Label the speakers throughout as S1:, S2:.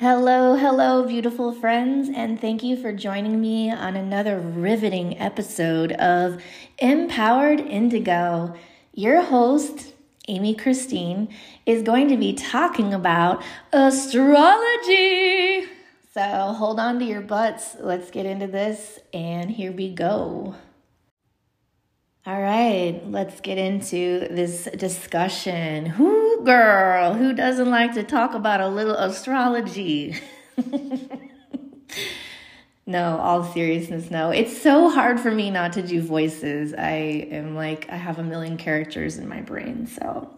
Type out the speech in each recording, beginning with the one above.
S1: Hello, hello, beautiful friends, and thank you for joining me on another riveting episode of Empowered Indigo. Your host, Amy Christine, is going to be talking about astrology. So hold on to your butts. Let's get into this, and here we go. All right, let's get into this discussion. Girl, who doesn't like to talk about a little astrology? no, all seriousness, no. It's so hard for me not to do voices. I am like, I have a million characters in my brain. So,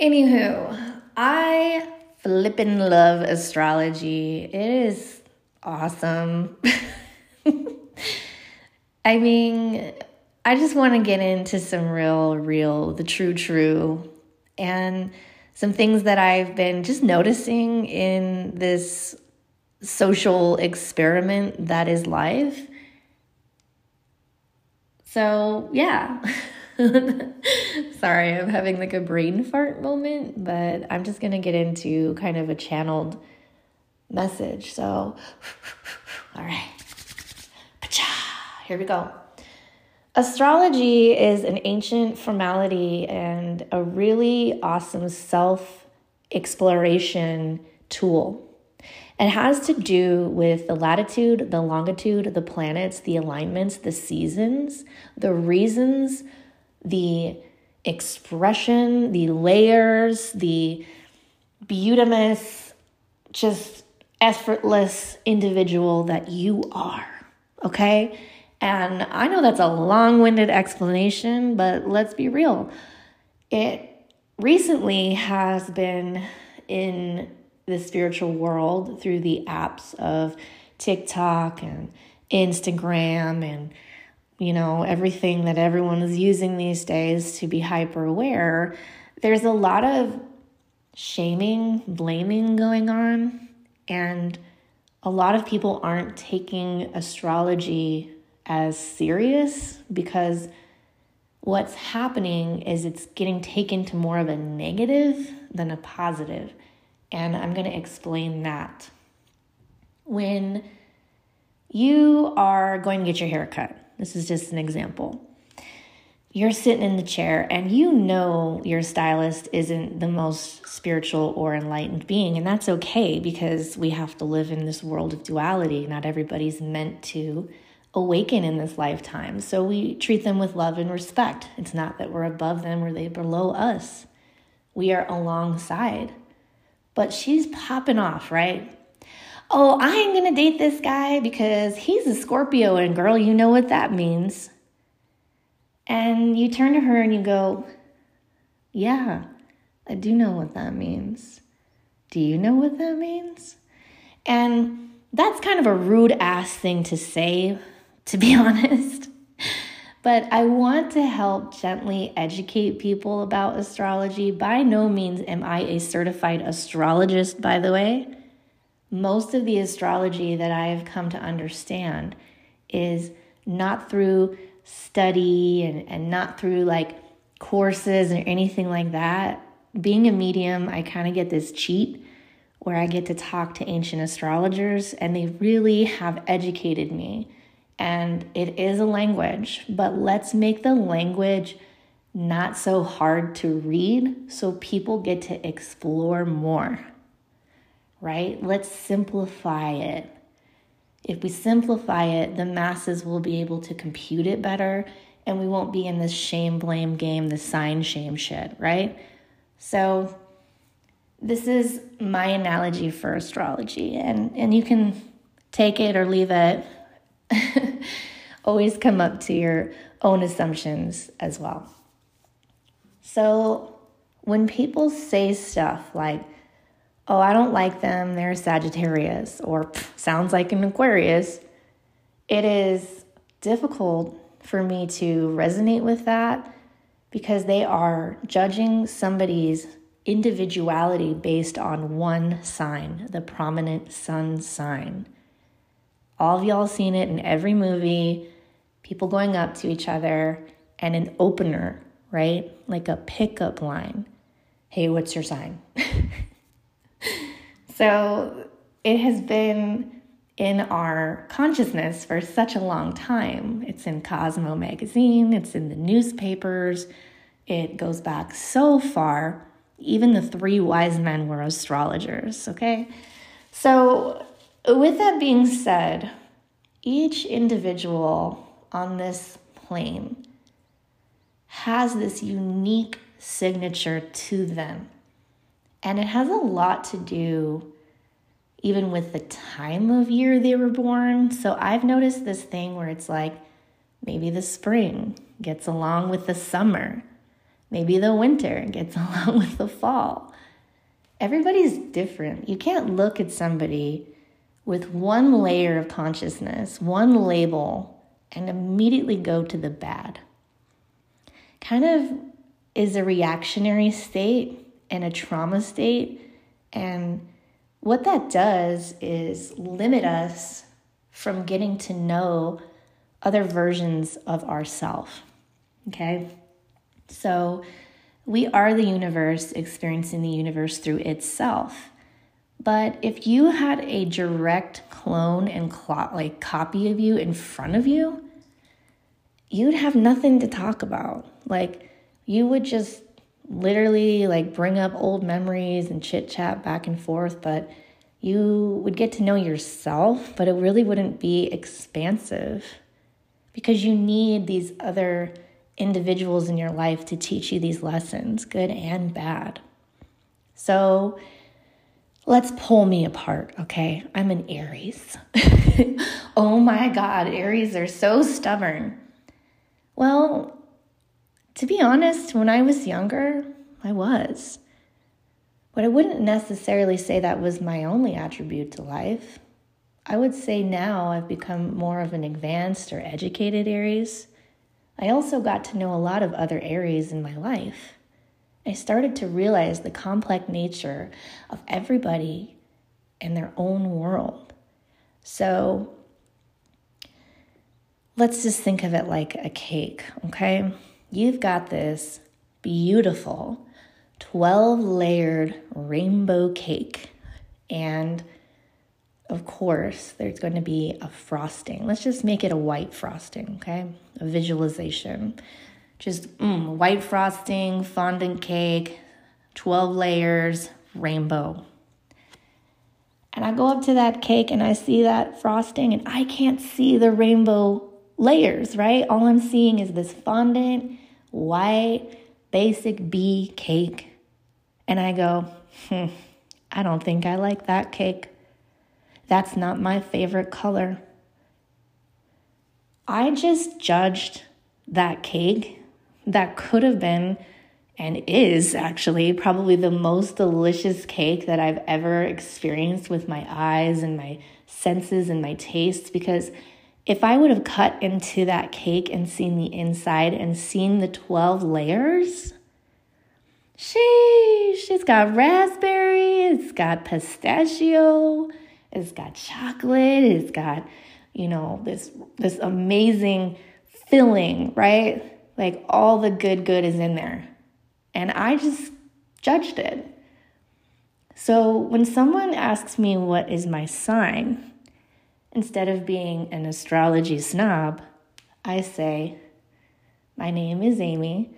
S1: anywho, I flippin' love astrology. It is awesome. I mean, I just want to get into some real, real, the true, true, and some things that I've been just noticing in this social experiment that is life. So, yeah. Sorry, I'm having like a brain fart moment, but I'm just going to get into kind of a channeled message. So, all right. Here we go. Astrology is an ancient formality and a really awesome self exploration tool. It has to do with the latitude, the longitude, the planets, the alignments, the seasons, the reasons, the expression, the layers, the beautimous, just effortless individual that you are. Okay? And I know that's a long winded explanation, but let's be real. It recently has been in the spiritual world through the apps of TikTok and Instagram and you know everything that everyone is using these days to be hyper aware there's a lot of shaming blaming going on and a lot of people aren't taking astrology as serious because what's happening is it's getting taken to more of a negative than a positive. And I'm going to explain that. When you are going to get your hair cut, this is just an example. You're sitting in the chair and you know your stylist isn't the most spiritual or enlightened being, and that's okay because we have to live in this world of duality. Not everybody's meant to awaken in this lifetime. So we treat them with love and respect. It's not that we're above them or they below us. We are alongside. But she's popping off, right? Oh, I ain't gonna date this guy because he's a Scorpio, and girl, you know what that means. And you turn to her and you go, Yeah, I do know what that means. Do you know what that means? And that's kind of a rude ass thing to say to be honest. But I want to help gently educate people about astrology. By no means am I a certified astrologist, by the way. Most of the astrology that I have come to understand is not through study and, and not through like courses or anything like that. Being a medium, I kind of get this cheat where I get to talk to ancient astrologers, and they really have educated me and it is a language, but let's make the language not so hard to read so people get to explore more, right? Let's simplify it. If we simplify it, the masses will be able to compute it better and we won't be in this shame blame game, the sign shame shit, right? So, this is my analogy for astrology, and, and you can take it or leave it always come up to your own assumptions as well. So when people say stuff like, oh, I don't like them, they're Sagittarius, or sounds like an Aquarius, it is difficult for me to resonate with that because they are judging somebody's individuality based on one sign, the prominent sun sign. All of y'all seen it in every movie, people going up to each other, and an opener, right? Like a pickup line. Hey, what's your sign? so it has been in our consciousness for such a long time. It's in Cosmo magazine, it's in the newspapers, it goes back so far. Even the three wise men were astrologers, okay? So, with that being said, each individual on this plane has this unique signature to them. And it has a lot to do even with the time of year they were born. So I've noticed this thing where it's like maybe the spring gets along with the summer, maybe the winter gets along with the fall. Everybody's different. You can't look at somebody with one layer of consciousness, one label, and immediately go to the bad. Kind of is a reactionary state and a trauma state. And what that does is limit us from getting to know other versions of ourself. Okay? So we are the universe experiencing the universe through itself. But if you had a direct clone and like copy of you in front of you, you'd have nothing to talk about. Like you would just literally like bring up old memories and chit chat back and forth, but you would get to know yourself, but it really wouldn't be expansive because you need these other individuals in your life to teach you these lessons, good and bad. So let's pull me apart, okay? I'm an Aries. oh my God, Aries are so stubborn. Well, to be honest, when I was younger, I was. But I wouldn't necessarily say that was my only attribute to life. I would say now I've become more of an advanced or educated Aries. I also got to know a lot of other Aries in my life. I started to realize the complex nature of everybody in their own world. So let's just think of it like a cake, okay? You've got this beautiful 12 layered rainbow cake. And of course, there's going to be a frosting. Let's just make it a white frosting, okay? A visualization. Just mm, white frosting, fondant cake, 12 layers, rainbow. And I go up to that cake and I see that frosting and I can't see the rainbow layers, right? All I'm seeing is this fondant, white, basic B cake and I go, hmm, I don't think I like that cake. That's not my favorite color. I just judged that cake that could have been and is actually probably the most delicious cake that I've ever experienced with my eyes and my senses and my tastes because if I would have cut into that cake and seen the inside and seen the 12 layers, Sheesh, it's got raspberry, it's got pistachio, it's got chocolate, it's got, you know, this this amazing filling, right? Like all the good good is in there. And I just judged it. So when someone asks me what is my sign, instead of being an astrology snob, I say, My name is Amy,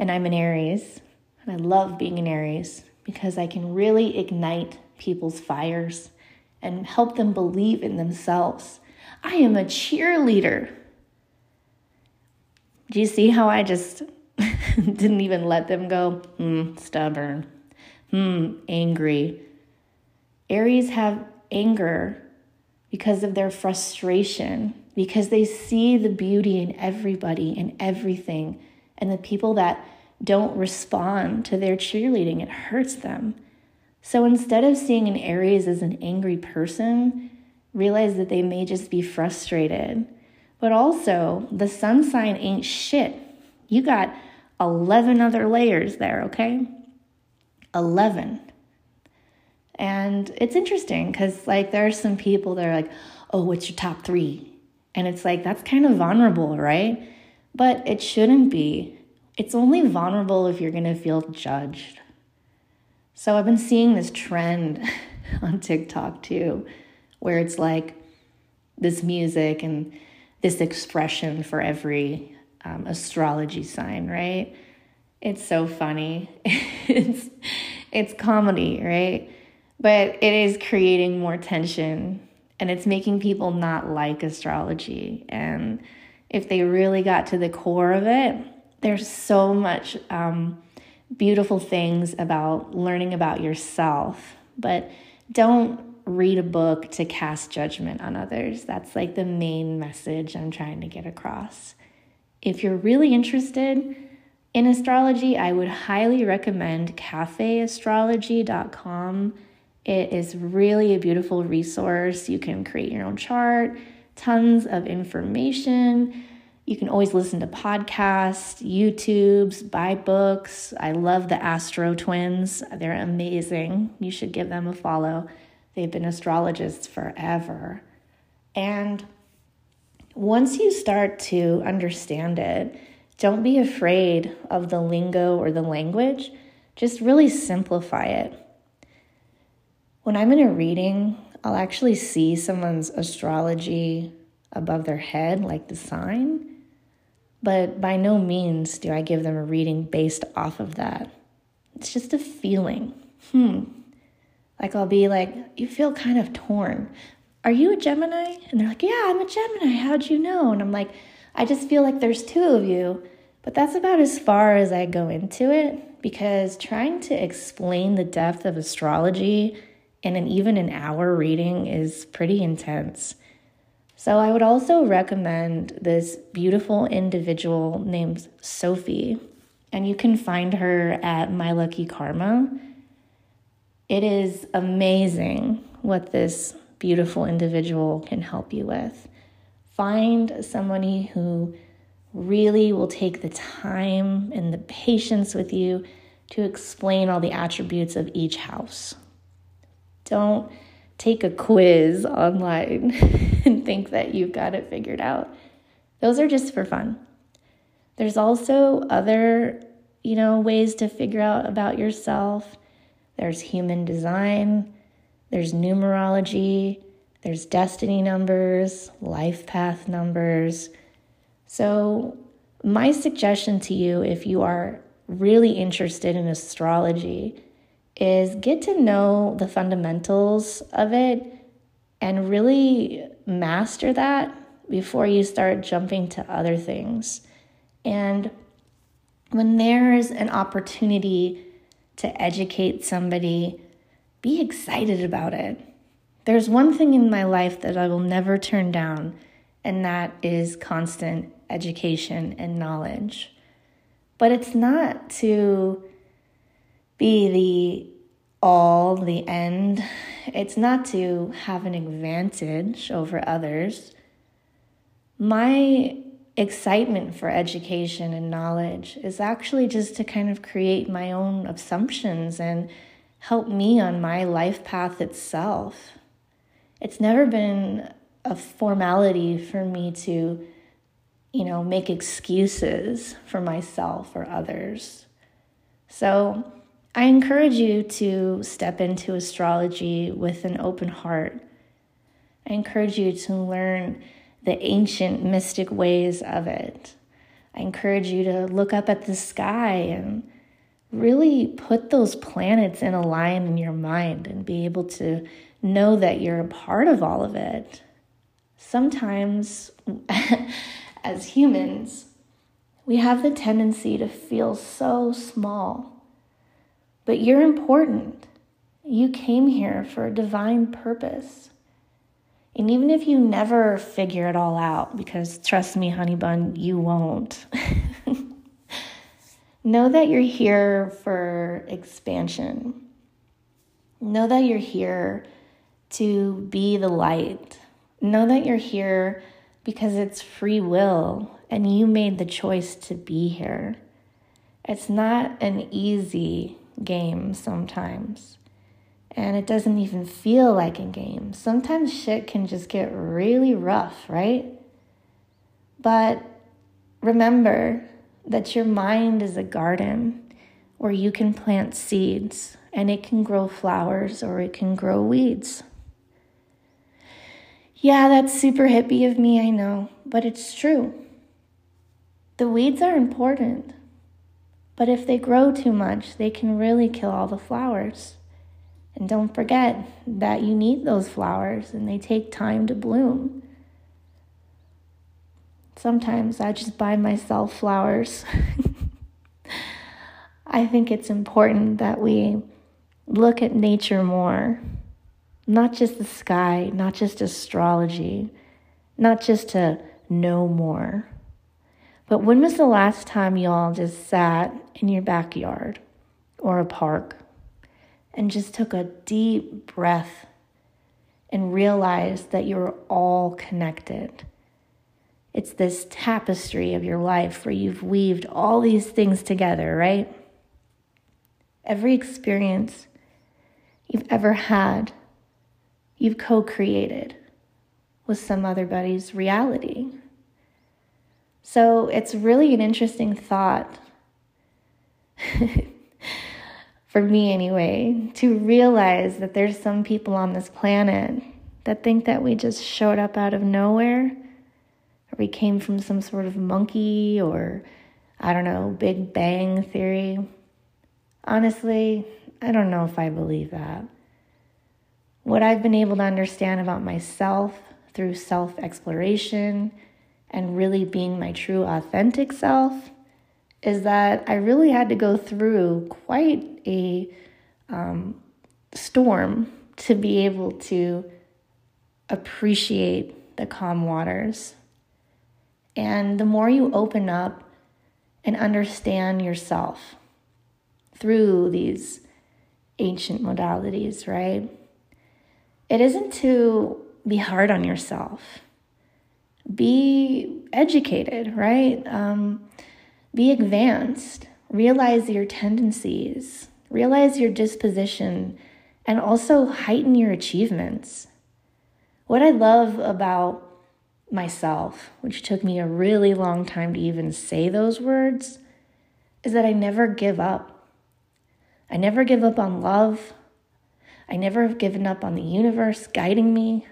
S1: and I'm an Aries, and I love being an Aries because I can really ignite people's fires and help them believe in themselves. I am a cheerleader. Do you see how I just didn't even let them go? Hmm, stubborn. Hmm, angry. Aries have anger because of their frustration, because they see the beauty in everybody and everything, and the people that don't respond to their cheerleading, it hurts them. So instead of seeing an Aries as an angry person, realize that they may just be frustrated. But also, the sun sign ain't shit. You got 11 other layers there, okay? 11. And it's interesting because, like, there are some people that are like, oh, what's your top three? And it's like, that's kind of vulnerable, right? But it shouldn't be. It's only vulnerable if you're going to feel judged. So I've been seeing this trend on TikTok too, where it's like this music and this expression for every um, astrology sign, right? It's so funny. it's it's comedy, right? But it is creating more tension and it's making people not like astrology. And if they really got to the core of it, there's so much um, beautiful things about learning about yourself. But don't read a book to cast judgment on others. That's like the main message I'm trying to get across. If you're really interested in astrology, I would highly recommend cafeastrology.com. It is really a beautiful resource. You can create your own chart, tons of information. You can always listen to podcasts, YouTubes, buy books. I love the Astro Twins. They're amazing. You should give them a follow. They've been astrologists forever. And once you start to understand it, don't be afraid of the lingo or the language. Just really simplify it. When I'm in a reading, I'll actually see someone's astrology above their head, like the sign. But by no means do I give them a reading based off of that. It's just a feeling. Hmm. Like I'll be like, you feel kind of torn. Are you a Gemini? And they're like, yeah, I'm a Gemini. How'd you know? And I'm like, I just feel like there's two of you. But that's about as far as I go into it because trying to explain the depth of astrology in an even an hour reading is pretty intense. So I would also recommend this beautiful individual named Sophie, and you can find her at My Lucky Karma. It is amazing what this beautiful individual can help you with. Find somebody who really will take the time and the patience with you to explain all the attributes of each house. Don't take a quiz online and think that you've got it figured out. Those are just for fun. There's also other, you know, ways to figure out about yourself. There's human design, there's numerology, there's destiny numbers, life path numbers. So, my suggestion to you, if you are really interested in astrology, is get to know the fundamentals of it and really master that before you start jumping to other things. And when there's an opportunity to educate somebody, be excited about it. There's one thing in my life that I will never turn down, and that is constant education and knowledge. But it's not to be the all, the end. It's not to have an advantage over others. My excitement for education and knowledge is actually just to kind of create my own assumptions and help me on my life path itself. It's never been a formality for me to, you know, make excuses for myself or others. So, I encourage you to step into astrology with an open heart. I encourage you to learn the ancient mystic ways of it. I encourage you to look up at the sky and really put those planets in a line in your mind and be able to know that you're a part of all of it. Sometimes, as humans, we have the tendency to feel so small but you're important. You came here for a divine purpose. And even if you never figure it all out, because trust me, honey bun, you won't. know that you're here for expansion. Know that you're here to be the light. Know that you're here because it's free will and you made the choice to be here. It's not an easy game sometimes. And it doesn't even feel like a game. Sometimes shit can just get really rough, right? But remember that your mind is a garden where you can plant seeds and it can grow flowers or it can grow weeds. Yeah, that's super hippie of me, I know, but it's true. The weeds are important, but if they grow too much, they can really kill all the flowers. And don't forget that you need those flowers and they take time to bloom. Sometimes I just buy myself flowers. I think it's important that we look at nature more, not just the sky, not just astrology, not just to know more. But when was the last time y'all just sat in your backyard or a park and just took a deep breath and realized that you're all connected? It's this tapestry of your life where you've weaved all these things together, right? Every experience you've ever had, you've co created with some other body's reality. So it's really an interesting thought, for me anyway, to realize that there's some people on this planet that think that we just showed up out of nowhere or we came from some sort of monkey or, I don't know, Big Bang theory. Honestly, I don't know if I believe that. What I've been able to understand about myself through self exploration and really being my true authentic self is that I really had to go through quite a um, storm to be able to appreciate the calm waters and the more you open up and understand yourself through these ancient modalities, right? It isn't to be hard on yourself. Be educated, right? Um, be advanced. Realize your tendencies. Realize your disposition and also heighten your achievements. What I love about myself, which took me a really long time to even say those words, is that I never give up. I never give up on love. I never have given up on the universe guiding me.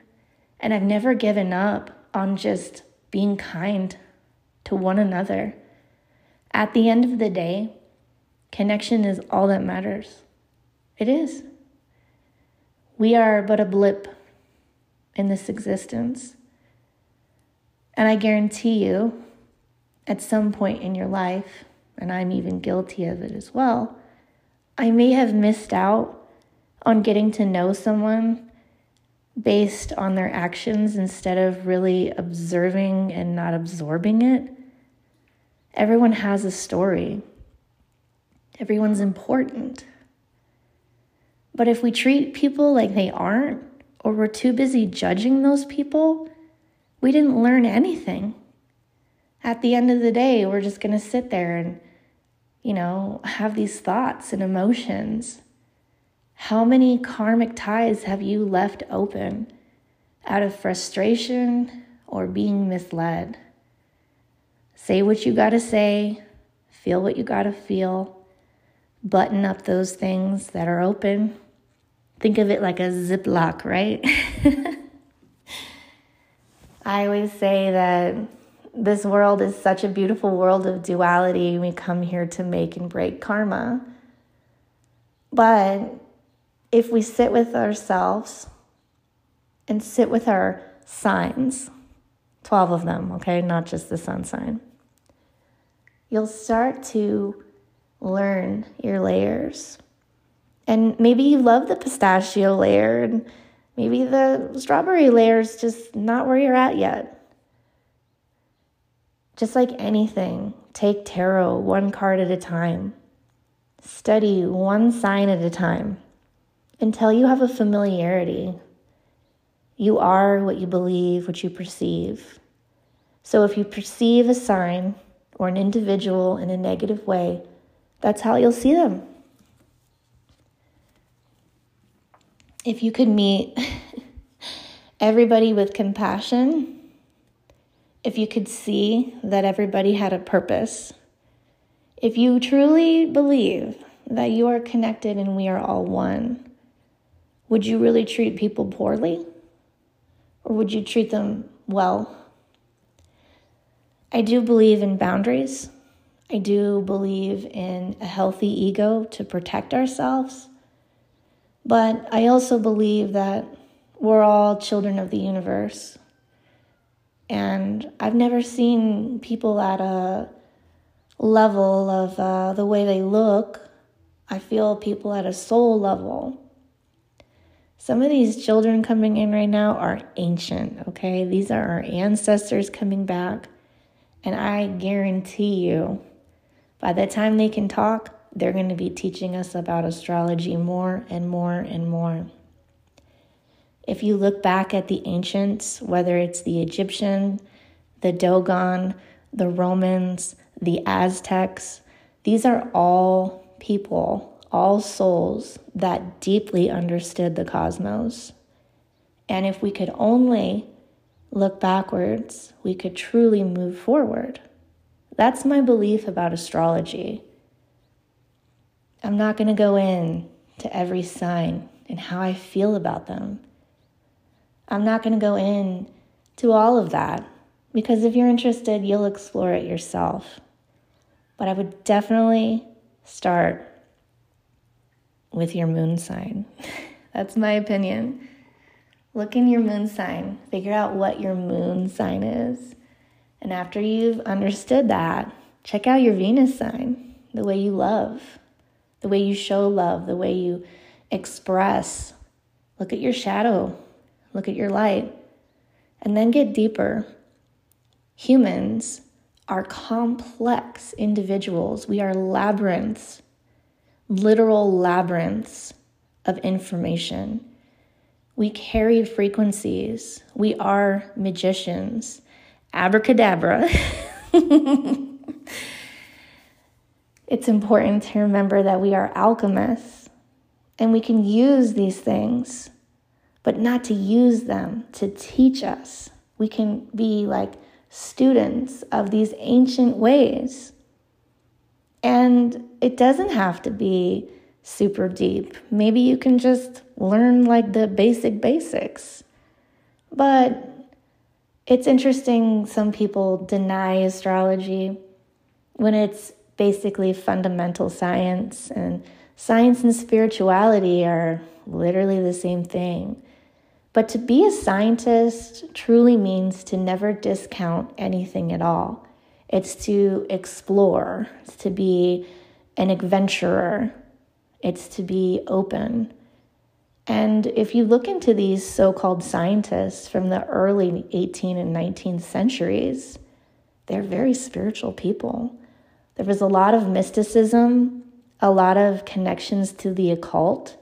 S1: And I've never given up on just being kind to one another. At the end of the day, connection is all that matters. It is. We are but a blip in this existence. And I guarantee you, at some point in your life, and I'm even guilty of it as well, I may have missed out on getting to know someone based on their actions instead of really observing and not absorbing it. Everyone has a story, everyone's important. But if we treat people like they aren't, or we're too busy judging those people, we didn't learn anything. At the end of the day, we're just going to sit there and, you know, have these thoughts and emotions. How many karmic ties have you left open out of frustration or being misled? Say what you got to say, feel what you got to feel, button up those things that are open. Think of it like a ziplock, right? I always say that this world is such a beautiful world of duality. We come here to make and break karma. But if we sit with ourselves and sit with our signs, 12 of them, okay, not just the sun sign, you'll start to learn your layers. And maybe you love the pistachio layer and Maybe the strawberry layer is just not where you're at yet. Just like anything, take tarot one card at a time. Study one sign at a time until you have a familiarity. You are what you believe, what you perceive. So if you perceive a sign or an individual in a negative way, that's how you'll see them. if you could meet everybody with compassion, if you could see that everybody had a purpose, if you truly believe that you are connected and we are all one, would you really treat people poorly? Or would you treat them well? I do believe in boundaries. I do believe in a healthy ego to protect ourselves. But I also believe that we're all children of the universe. And I've never seen people at a level of uh, the way they look. I feel people at a soul level. Some of these children coming in right now are ancient, okay? These are our ancestors coming back. And I guarantee you, by the time they can talk, they're going to be teaching us about astrology more and more and more. If you look back at the ancients, whether it's the Egyptian, the Dogon, the Romans, the Aztecs, these are all people, all souls that deeply understood the cosmos. And if we could only look backwards, we could truly move forward. That's my belief about astrology. I'm not going to go in to every sign and how I feel about them. I'm not going to go in to all of that because if you're interested, you'll explore it yourself. But I would definitely start with your moon sign. That's my opinion. Look in your moon sign, figure out what your moon sign is. And after you've understood that, check out your Venus sign, the way you love, the way you show love, the way you express. Look at your shadow, look at your light, and then get deeper. Humans are complex individuals, we are labyrinths, literal labyrinths of information. We carry frequencies. We are magicians. Abracadabra. it's important to remember that we are alchemists and we can use these things, but not to use them to teach us. We can be like students of these ancient ways. And it doesn't have to be super deep. Maybe you can just learn like the basic basics. But it's interesting, some people deny astrology when it's basically fundamental science, and science and spirituality are literally the same thing. But to be a scientist truly means to never discount anything at all. It's to explore, it's to be an adventurer, it's to be open. And if you look into these so called scientists from the early 18th and 19th centuries, they're very spiritual people. There was a lot of mysticism, a lot of connections to the occult.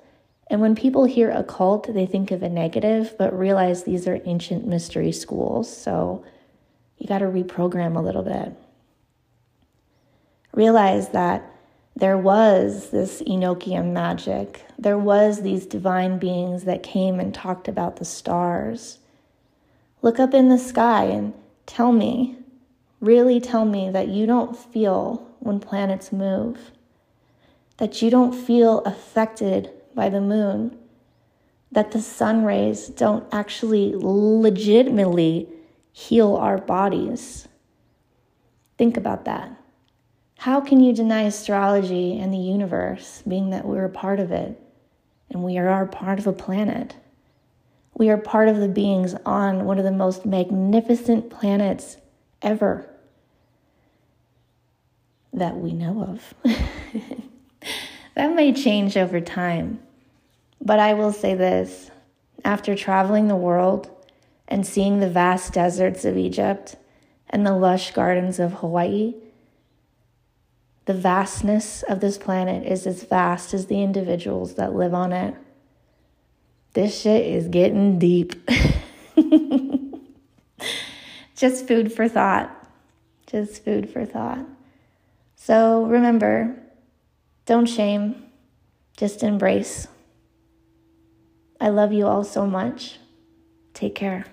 S1: And when people hear occult, they think of a negative, but realize these are ancient mystery schools. So you got to reprogram a little bit. Realize that there was this Enochian magic. There was these divine beings that came and talked about the stars. Look up in the sky and tell me, really tell me that you don't feel when planets move, that you don't feel affected by the moon, that the sun rays don't actually legitimately heal our bodies. Think about that. How can you deny astrology and the universe, being that we're a part of it and we are part of a planet? We are part of the beings on one of the most magnificent planets ever that we know of. that may change over time, but I will say this after traveling the world and seeing the vast deserts of Egypt and the lush gardens of Hawaii the vastness of this planet is as vast as the individuals that live on it. This shit is getting deep. Just food for thought. Just food for thought. So remember, don't shame, just embrace. I love you all so much. Take care.